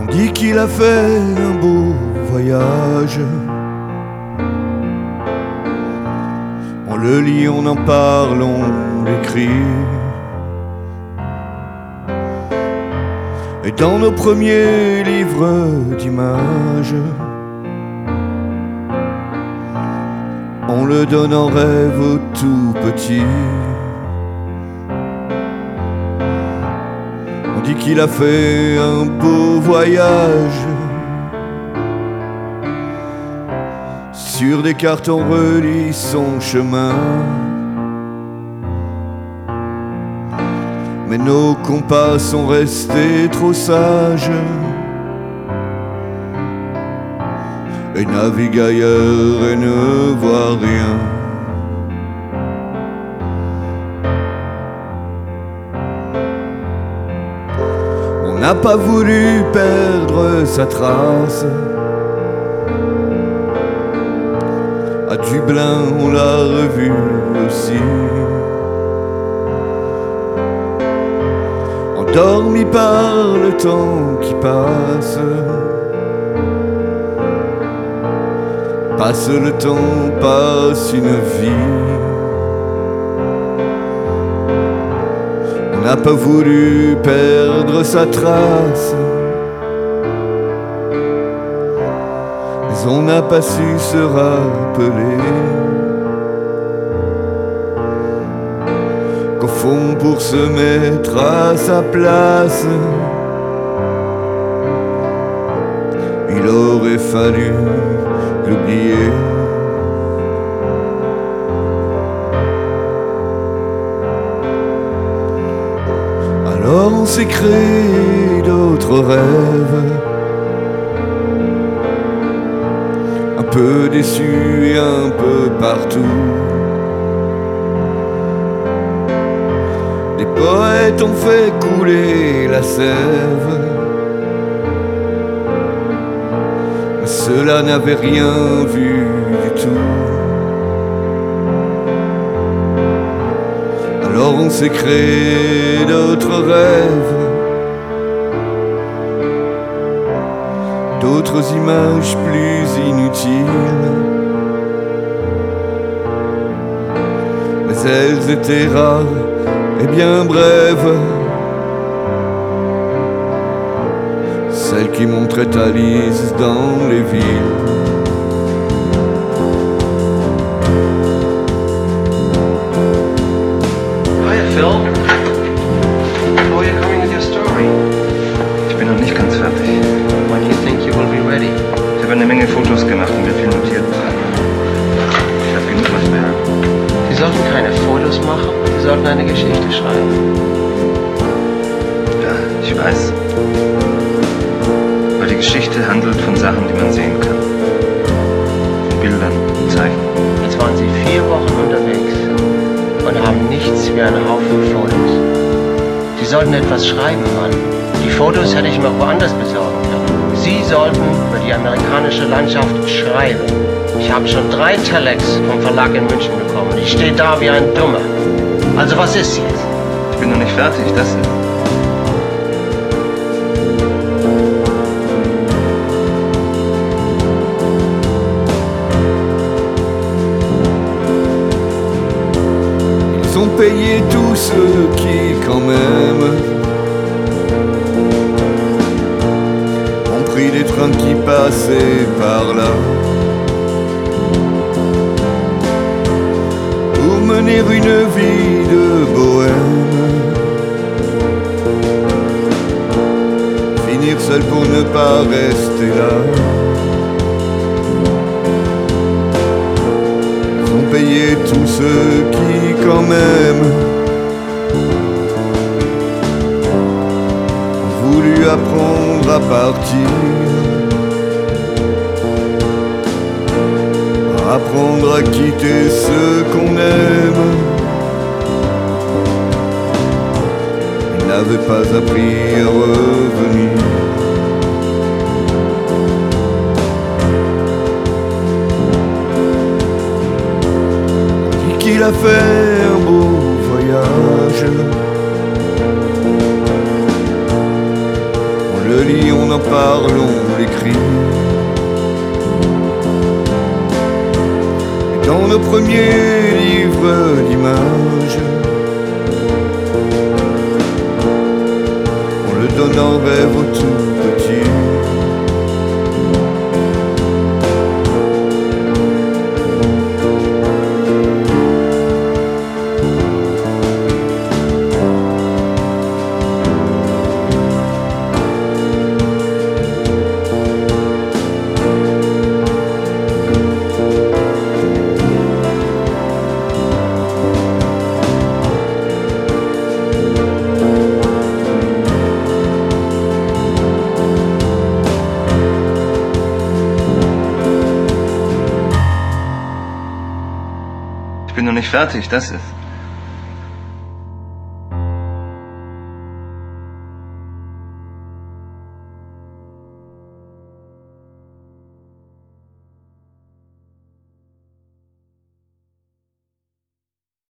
On dit qu'il a fait un beau voyage. On le lit, on en parle, on l'écrit. Et dans nos premiers livres d'images, on le donne en rêve au tout petit. Dit qu'il a fait un beau voyage. Sur des cartes on relie son chemin. Mais nos compas sont restés trop sages. Et navigue ailleurs et ne voit rien. N'a pas voulu perdre sa trace. À Dublin, on l'a revu aussi. Endormi par le temps qui passe. Passe le temps, passe une vie. N'a pas voulu perdre sa trace. Mais on n'a pas su se rappeler qu'au fond pour se mettre à sa place, il aurait fallu l'oublier. Alors on s'est créé d'autres rêves, un peu déçus et un peu partout. Les poètes ont fait couler la sève. Mais cela n'avait rien vu du tout. Créé d'autres rêves, d'autres images plus inutiles. Mais elles étaient rares et bien brèves. Celles qui montraient Alice dans les villes. Machen, Sie sollten eine Geschichte schreiben. Ja, ich weiß. Weil die Geschichte handelt von Sachen, die man sehen kann. Von Bildern, Zeichen. Jetzt waren Sie vier Wochen unterwegs und haben nichts wie einen Haufen Fotos. Sie sollten etwas schreiben, Mann. Die Fotos hätte ich mir auch woanders besorgen können. Sie sollten über die amerikanische Landschaft schreiben. Ich habe schon drei Telex vom Verlag in München bekommen. Ich stehe da wie ein Dummer. Also was ist jetzt? Ich bin noch nicht fertig, das ist. Ils ont payé tous ceux qui, quand même, ont pris des trains qui passaient par là. Mener une vie de bohème. Finir seul pour ne pas rester là. Ils ont payé tous ceux qui, quand même, quitter ceux qu'on aime. Ils n'avaient pas appris à revenir. Dit qu'il a fait un beau voyage? On le lit, on en parle, on l'écrit. Dans nos premiers livres d'images, on le donne en rêve au Ich bin noch nicht fertig, das ist.